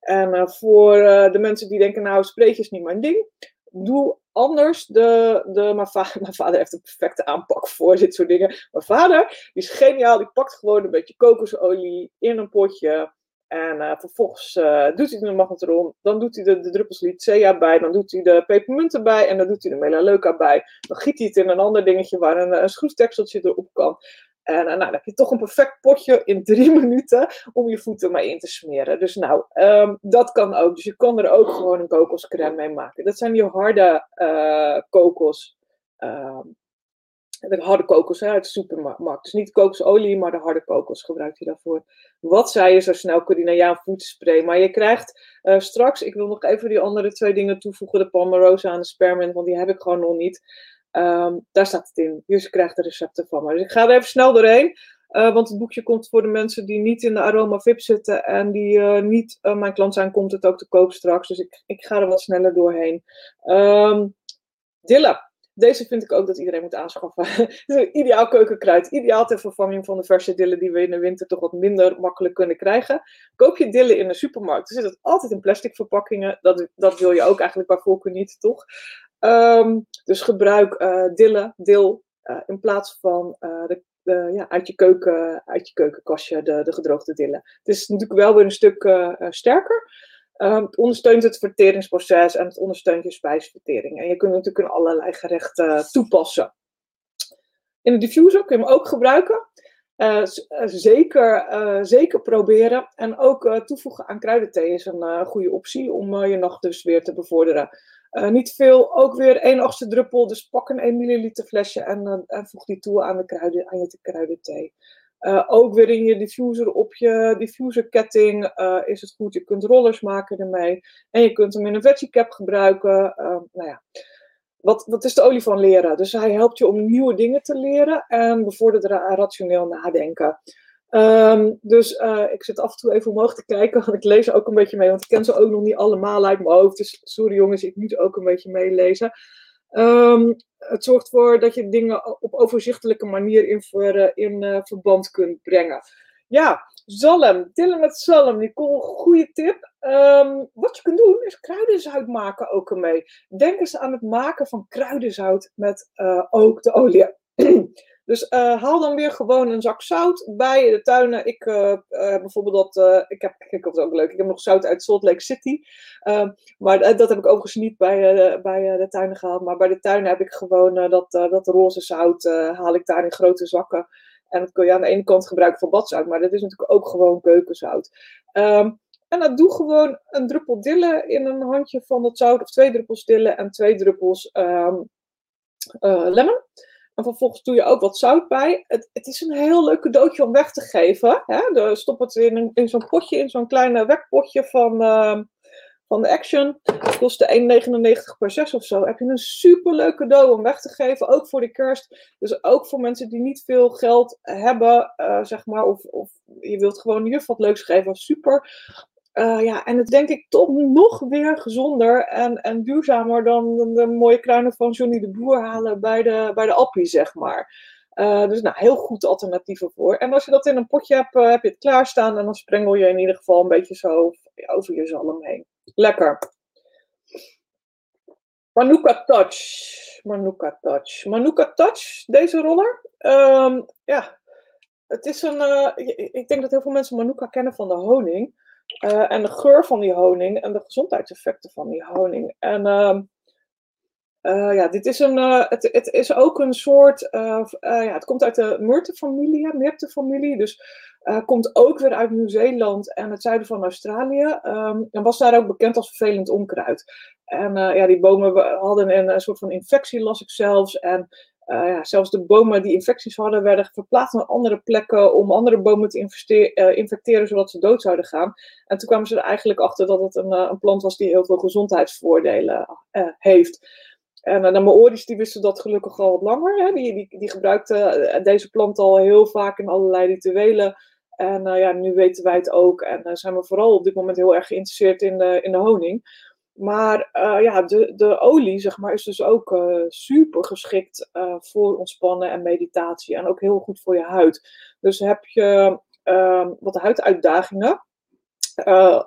En voor de mensen die denken, nou, spreetje is niet mijn ding doe anders. De, de, mijn, mijn vader heeft een perfecte aanpak voor dit soort dingen. Mijn vader is geniaal. Die pakt gewoon een beetje kokosolie in een potje. En uh, vervolgens uh, doet hij de magnetron. Dan doet hij de, de druppels Lycea bij. Dan doet hij de pepermunten bij. En dan doet hij de melaleuca bij. Dan giet hij het in een ander dingetje waar een, een schroefstekseltje erop kan. En uh, nou, dan heb je toch een perfect potje in drie minuten om je voeten mee in te smeren. Dus nou, um, dat kan ook. Dus je kan er ook gewoon een kokoscrème mee maken. Dat zijn die harde uh, kokos. Um, de harde kokos hè, uit de supermarkt. Dus niet kokosolie, maar de harde kokos gebruikt je daarvoor. Wat zei je zo snel, Corina? Ja, een voetspray. Maar je krijgt uh, straks, ik wil nog even die andere twee dingen toevoegen. De Palmarosa en de Spermint, want die heb ik gewoon nog niet. Um, daar staat het in. Dus je krijgt de recepten van me. Dus ik ga er even snel doorheen. Uh, want het boekje komt voor de mensen die niet in de Aroma VIP zitten en die uh, niet uh, mijn klant zijn, komt het ook te koop straks. Dus ik, ik ga er wat sneller doorheen. Um. Deze vind ik ook dat iedereen moet aanschaffen. ideaal keukenkruid. Ideaal ter vervanging van de verse dillen die we in de winter toch wat minder makkelijk kunnen krijgen. Koop je dillen in de supermarkt. Dan zit het altijd in plastic verpakkingen. Dat, dat wil je ook eigenlijk bij voorkeur niet, toch? Um, dus gebruik uh, dille, dil uh, in plaats van uh, de, ja, uit, je keuken, uit je keukenkastje de, de gedroogde dillen. Het is natuurlijk wel weer een stuk sterker. Um, het ondersteunt het verteringsproces en het ondersteunt je spijsvertering. En je kunt natuurlijk in allerlei gerechten toepassen. In de diffuser kun je hem ook gebruiken. Zeker, zeker proberen. En ook toevoegen aan kruidenthee is een goede optie om je nacht dus weer te bevorderen. Uh, niet veel, ook weer 1 achtste druppel. Dus pak een 1 milliliter flesje en, uh, en voeg die toe aan, de kruiden, aan je kruidenthee. Uh, ook weer in je diffuser op je diffuserketting is het goed. Je kunt rollers maken ermee. En je kunt hem in een veggie cap gebruiken. nou ja, wat, wat is de olie van leren? Dus hij helpt je om nieuwe dingen te leren en bevordert rationeel nadenken. Um, dus uh, ik zit af en toe even omhoog te kijken, want ik lees ook een beetje mee, want ik ken ze ook nog niet allemaal uit mijn hoofd. Dus sorry jongens, ik moet ook een beetje meelezen. Um, het zorgt ervoor dat je dingen op overzichtelijke manier in, in uh, verband kunt brengen. Ja, zalm. Tillen met zalm. Een goede tip. Um, wat je kunt doen is kruidenzout maken ook ermee. Denk eens aan het maken van kruidenzout met uh, ook de olie. Dus uh, haal dan weer gewoon een zak zout bij de tuinen. Ik uh, bijvoorbeeld dat, ik heb, ik het ook leuk, ik heb nog zout uit Salt Lake City. Ehm, maar dat heb ik overigens niet bij, bij de tuinen gehaald. Maar bij de tuinen heb ik gewoon dat, dat roze zout, haal ik daar in grote zakken. En dat kun je aan de ene kant gebruiken voor badzout, maar dat is natuurlijk ook gewoon keukenzout. Um, en dat doe gewoon een druppel dille in een handje van dat zout, of twee druppels dille en twee druppels um, lemon. En vervolgens doe je ook wat zout bij. Het, het is een heel leuk cadeautje om weg te geven. Hè? Stop het in, in zo'n potje, in zo'n klein wekpotje van, uh, van de Action. Het kostte 1,99 per 6 of zo. Heb je een superleuk cadeau om weg te geven. Ook voor de kerst. Dus ook voor mensen die niet veel geld hebben, uh, zeg maar. Of, of je wilt gewoon juf wat leuks geven. Super. Uh, ja, en het denk ik toch nog weer gezonder en, en duurzamer dan de mooie kruinen van Johnny de Boer halen bij de, bij de Appie, zeg maar. Uh, dus nou, heel goed alternatieven voor. En als je dat in een potje hebt, uh, heb je het klaarstaan en dan sprengel je in ieder geval een beetje zo over je zalm heen. Lekker. Manuka Touch. Manuka Touch. Manuka Touch, deze roller. Um, ja, het is een. ik denk dat heel veel mensen Manuka kennen van de honing. Uh, en de geur van die honing en de gezondheidseffecten van die honing. En uh, uh, ja, dit is een, uh, het, het, is ook een soort, ja, het komt uit de myrtefamilie, myrtefamilie, dus komt ook weer uit Nieuw-Zeeland en het zuiden van Australië. Um, en was daar ook bekend als vervelend onkruid. En ja, die bomen hadden een, een soort van infectie, las ik zelfs. En ja, zelfs de bomen die infecties hadden, werden verplaatst naar andere plekken om andere bomen te infecteren, zodat ze dood zouden gaan. En toen kwamen ze er eigenlijk achter dat het een, een plant was die heel veel gezondheidsvoordelen heeft. En de Maori's die wisten dat gelukkig al wat langer. Hè? Die, die, die gebruikten deze plant al heel vaak in allerlei rituelen. En ja, nu weten wij het ook. En zijn we vooral op dit moment heel erg geïnteresseerd in de, in de honing. Maar uh, ja, de, de olie, zeg maar, is dus ook super geschikt voor ontspannen en meditatie. En ook heel goed voor je huid. Dus heb je ehm, wat huiduitdagingen.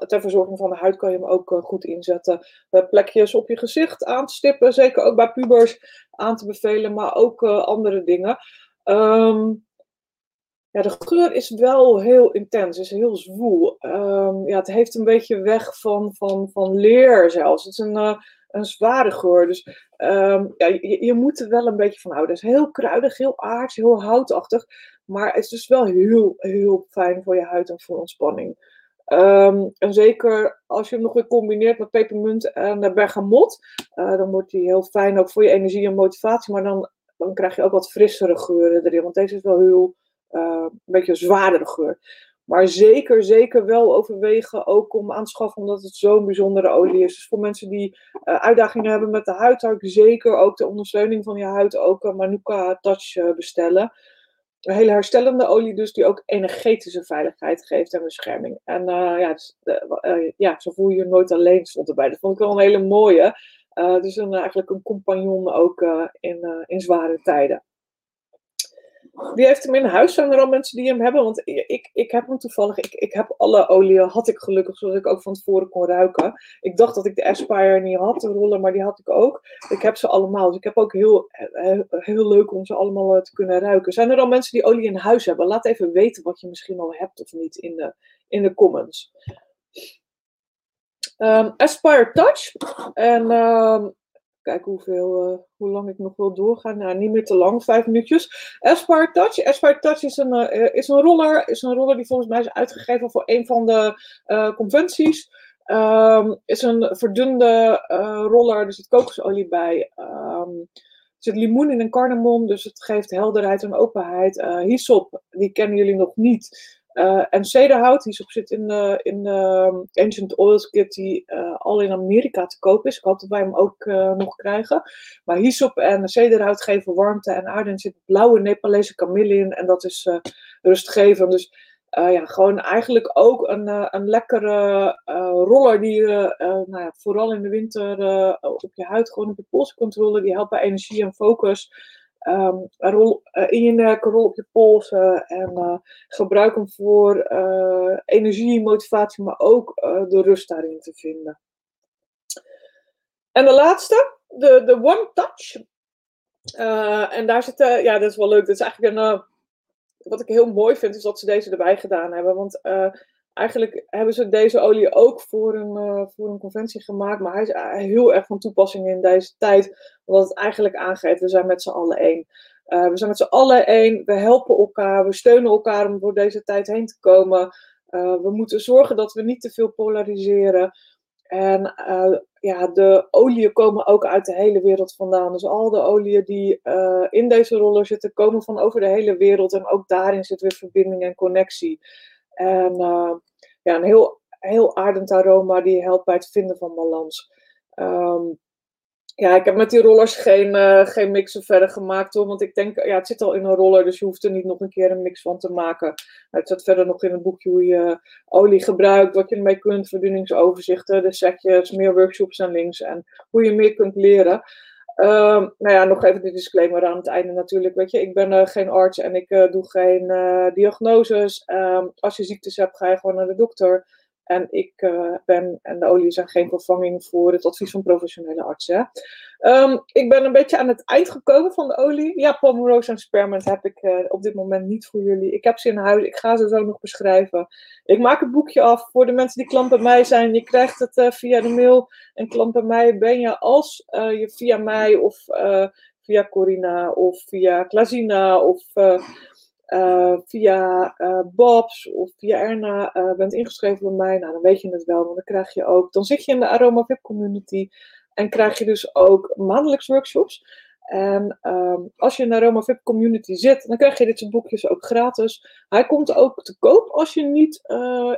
ter verzorging van de huid kan je hem ook goed inzetten. plekjes op je gezicht aan te stippen. Zeker ook bij pubers aan te bevelen. Maar ook andere dingen. Um, ja, de geur is wel heel intens, is heel zwoel. Um, ja, het heeft een beetje weg van, van, van leer zelfs. Het is een, uh, een zware geur. Dus um, ja, je, je, moet er wel een beetje van houden. Het is heel kruidig, heel aards, heel houtachtig. Maar het is dus wel heel, heel fijn voor je huid en voor ontspanning. Um, en zeker als je hem nog weer combineert met pepermunt en bergamot, uh, dan wordt die heel fijn ook voor je energie en motivatie. Maar dan, dan krijg je ook wat frissere geuren erin. Want deze is wel heel uh, een beetje zwaardere geur. Maar zeker, zeker wel overwegen ook om aan te schaffen, omdat het zo'n bijzondere olie is. Dus voor mensen die uh, uitdagingen hebben met de huid, zou ik zeker ook de ondersteuning van je huid ook een Manuka Touch bestellen. Een hele herstellende olie dus, die ook energetische veiligheid geeft en bescherming. En ja, ja, zo voel je je nooit alleen, stond erbij. Dat vond ik wel een hele mooie. dus een, eigenlijk een compagnon ook in, in zware tijden. Die heeft hem in huis. Zijn er al mensen die hem hebben? Want ik, ik heb hem toevallig. Ik, ik heb alle olieën, had ik gelukkig, zodat ik ook van tevoren kon ruiken. Ik dacht dat ik de Aspire niet had, de roller, maar die had ik ook. Ik heb ze allemaal. Dus ik heb ook heel, heel, heel leuk om ze allemaal eh, te kunnen ruiken. Zijn er al mensen die olie in huis hebben? Laat even weten wat je misschien al hebt of niet in de, in de comments. Um, Aspire Touch. En um, Kijken hoeveel, uh, hoe lang ik nog wil doorgaan. Nou, niet meer te lang, vijf minuutjes. Aspire Touch. Aspire Touch is een, uh, is een roller. Is een roller die volgens mij is uitgegeven voor een van de uh, conventies. Um, is een verdunde roller. Er zit kokosolie bij. Um, er zit limoen in en cardamom. Dus het geeft helderheid en openheid. Uh, die kennen jullie nog niet. Uh, en cederhout, die zit in, uh, in uh, Ancient Oils Kit, die al in Amerika te koop is. Ik hoop dat wij hem ook nog krijgen. Maar hyssop en cederhout geven warmte en aarde. En zit blauwe Nepalese kamille in en dat is rustgevend. Dus ja, gewoon eigenlijk ook een, een lekkere roller die je nou ja, vooral in de winter op je huid, gewoon op je pols controle, die helpt bij energie en focus. Um, rol uh, in je nek, rol op je polsen en uh, gebruik hem voor uh, energie, motivatie, maar ook de rust daarin te vinden. En de laatste, de, de One Touch. en daar zit, ja, dat is wel leuk. Dat is eigenlijk een, wat ik heel mooi vind, is dat ze deze erbij gedaan hebben. Want eigenlijk hebben ze deze olie ook voor een, uh, voor een conventie gemaakt. Maar hij is heel erg van toepassing in deze tijd. Omdat het eigenlijk aangeeft, we zijn met z'n allen één. Uh, we zijn met z'n allen één. We helpen elkaar. We steunen elkaar om door deze tijd heen te komen. We moeten zorgen dat we niet te veel polariseren. En ja, de oliën komen ook uit de hele wereld vandaan. Dus al de oliën die in deze roller zitten, komen van over de hele wereld. En ook daarin zit weer verbinding en connectie. En uh, ja, een heel, heel aardend aroma die helpt bij het vinden van balans. Um, ja, ik heb met die rollers geen, uh, geen mixen verder gemaakt hoor. Want ik denk, ja, het zit al in een roller, dus je hoeft er niet nog een keer een mix van te maken. Het zit verder nog in het boekje hoe je olie gebruikt, wat je ermee kunt, verdunningsoverzichten, de setjes, meer workshops en links en hoe je meer kunt leren. Uh, nou ja, nog even de disclaimer aan het einde natuurlijk. Weet je, ik ben uh, geen arts en ik uh, doe geen uh, diagnoses. Um, als je ziektes hebt, ga je gewoon naar de dokter. En ik ben, en de olie zijn geen vervanging voor het advies van professionele artsen. Um, ik ben een beetje aan het eind gekomen van de olie. Ja, Pomerose en Spermint heb ik uh, op dit moment niet voor jullie. Ik heb ze in huis, ik ga ze zo nog beschrijven. Ik maak het boekje af voor de mensen die klant bij mij zijn. Je krijgt het uh, via de mail. En klant bij mij ben je als je via mij of via Corina of via Klazina of via uh, Babs of via Erna bent ingeschreven bij mij, nou dan weet je het wel, want dan krijg je ook, dan zit je in de Aroma VIP community en krijg je dus ook maandelijks workshops. En ehm, als je in de Aroma VIP community zit, dan krijg je dit soort boekjes ook gratis. Hij komt ook te koop als je niet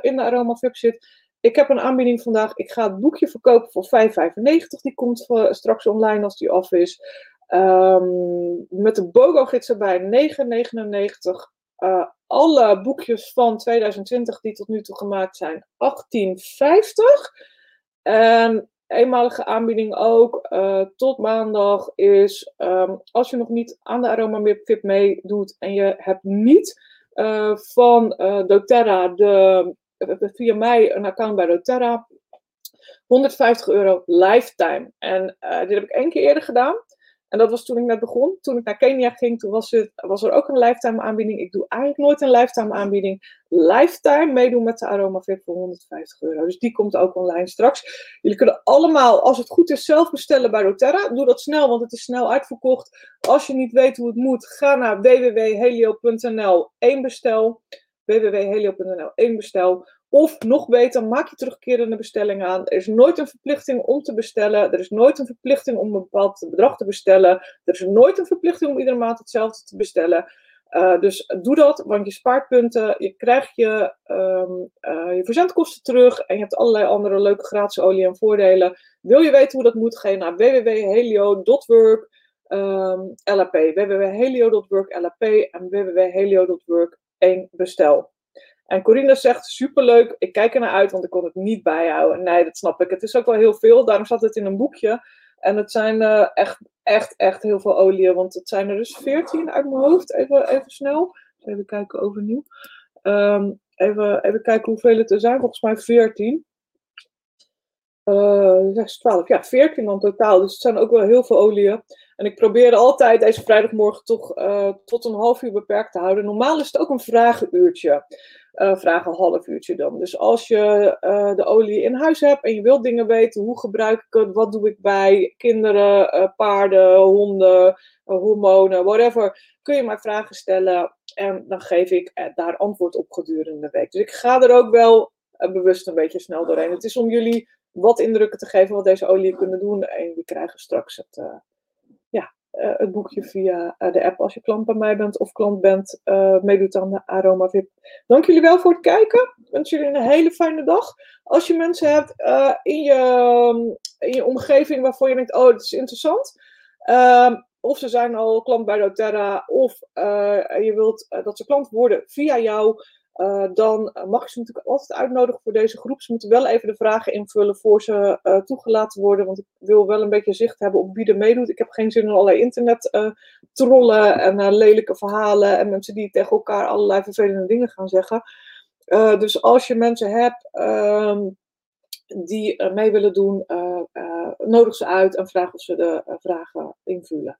in de Aroma zit. Ik heb een aanbieding vandaag. Ik ga het boekje verkopen voor 5,95. Die komt straks online als die af is. Um, met de BOGO-gids erbij 9,99. Uh, alle boekjes van 2020 die tot nu toe gemaakt zijn 1850. En eenmalige aanbieding ook uh, tot maandag is um, als je nog niet aan de Aroma Fit meedoet en je hebt niet uh, van doTERRA de, via mij een account bij doTERRA 150 euro lifetime. En dit heb ik één keer eerder gedaan. En dat was toen ik net begon. Toen ik naar Kenia ging, toen was, het, was er ook een lifetime aanbieding. Ik doe eigenlijk nooit een lifetime aanbieding. Lifetime meedoen met de Aroma Fit voor 150 euro. Dus die komt ook online straks. Jullie kunnen allemaal, als het goed is, zelf bestellen bij doTERRA. Doe dat snel, want het is snel uitverkocht. Als je niet weet hoe het moet, ga naar www.helio.nl 1 bestel www.helio.nl 1 bestel. Of nog beter, maak je terugkerende bestelling aan. Er is nooit een verplichting om te bestellen. Er is nooit een verplichting om een bepaald bedrag te bestellen. Er is nooit een verplichting om iedere maand hetzelfde te bestellen. Uh, dus doe dat, want je spaart punten, je krijgt je, um, uh, je verzendkosten terug en je hebt allerlei andere leuke gratis olie en voordelen. Wil je weten hoe dat moet, ga naar www.helio.work um, LAP, www.helio.work LAP en www.helio.work 1 bestel. En Corina zegt, superleuk, ik kijk er naar uit, want ik kon het niet bijhouden. Nee, dat snap ik. Het is ook wel heel veel, daarom zat het in een boekje. En het zijn uh, echt, echt, echt heel veel oliën, want het zijn er dus 14 uit mijn hoofd. Even, even snel. Even kijken overnieuw. Um, even, even kijken hoeveel het er zijn. Volgens mij 14. Uh, 6, 12. Ja, 14 dan totaal. Dus het zijn ook wel heel veel oliën. En ik probeer altijd deze vrijdagmorgen toch uh, tot een half uur beperkt te houden. Normaal is het ook een vragenuurtje. Uh, vragen een half uurtje dan. Dus als je uh, de olie in huis hebt en je wilt dingen weten, hoe gebruik ik het, wat doe ik bij kinderen, paarden, honden, hormonen, whatever, kun je mij vragen stellen en dan geef ik daar antwoord op gedurende de week. Dus ik ga er ook wel bewust een beetje snel doorheen. Het is om jullie wat indrukken te geven wat deze olie kunnen doen en jullie krijgen straks het het boekje via uh, de app als je klant bij mij bent of klant bent, uh, meedoet aan de Aroma VIP. Dank jullie wel voor het kijken. Ik wens jullie een hele fijne dag. Als je mensen hebt in, je, in je omgeving waarvoor je denkt, oh, dat is interessant. Ehm, of ze zijn al klant bij doTERRA, of je wilt dat ze klant worden via jou. Uh, dan mag je ze natuurlijk altijd uitnodigen voor deze groep. Ze moeten wel even de vragen invullen voor ze uh, toegelaten worden. Want ik wil wel een beetje zicht hebben op wie er meedoet. Ik heb geen zin in allerlei internet uh, trollen en lelijke verhalen. En mensen die tegen elkaar allerlei vervelende dingen gaan zeggen. dus als je mensen hebt ehm, die mee willen doen, nodig ze uit en vraag of ze de vragen invullen.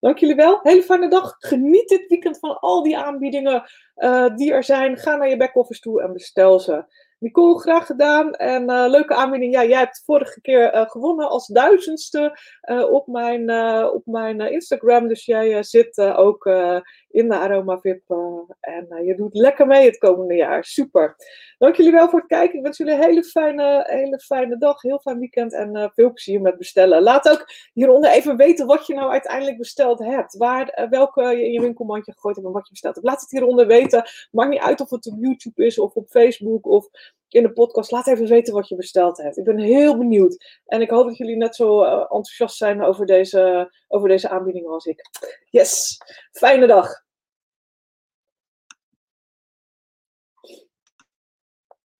Dank jullie wel. Hele fijne dag. Geniet dit weekend van al die aanbiedingen uh, die er zijn. Ga naar je backoffice toe en bestel ze. Nicole, graag gedaan. En uh, leuke aanbieding. Ja, jij hebt vorige keer uh, gewonnen als duizendste op mijn, op mijn Instagram. Dus jij zit ook in de Aroma VIP. en je doet lekker mee het komende jaar. Super. Dank jullie wel voor het kijken. Ik wens jullie een hele fijne, hele fijne dag. Heel fijn weekend. En veel plezier met bestellen. Laat ook hieronder even weten wat je nou uiteindelijk besteld hebt. Waar, welke je in je winkelmandje gegooid hebt en wat je besteld hebt. Laat het hieronder weten. Maakt niet uit of het op YouTube is of op Facebook of in de podcast. Laat even weten wat je besteld hebt. Ik ben heel benieuwd. En ik hoop dat jullie net zo enthousiast zijn over deze, over deze aanbieding als ik. Yes, fijne dag.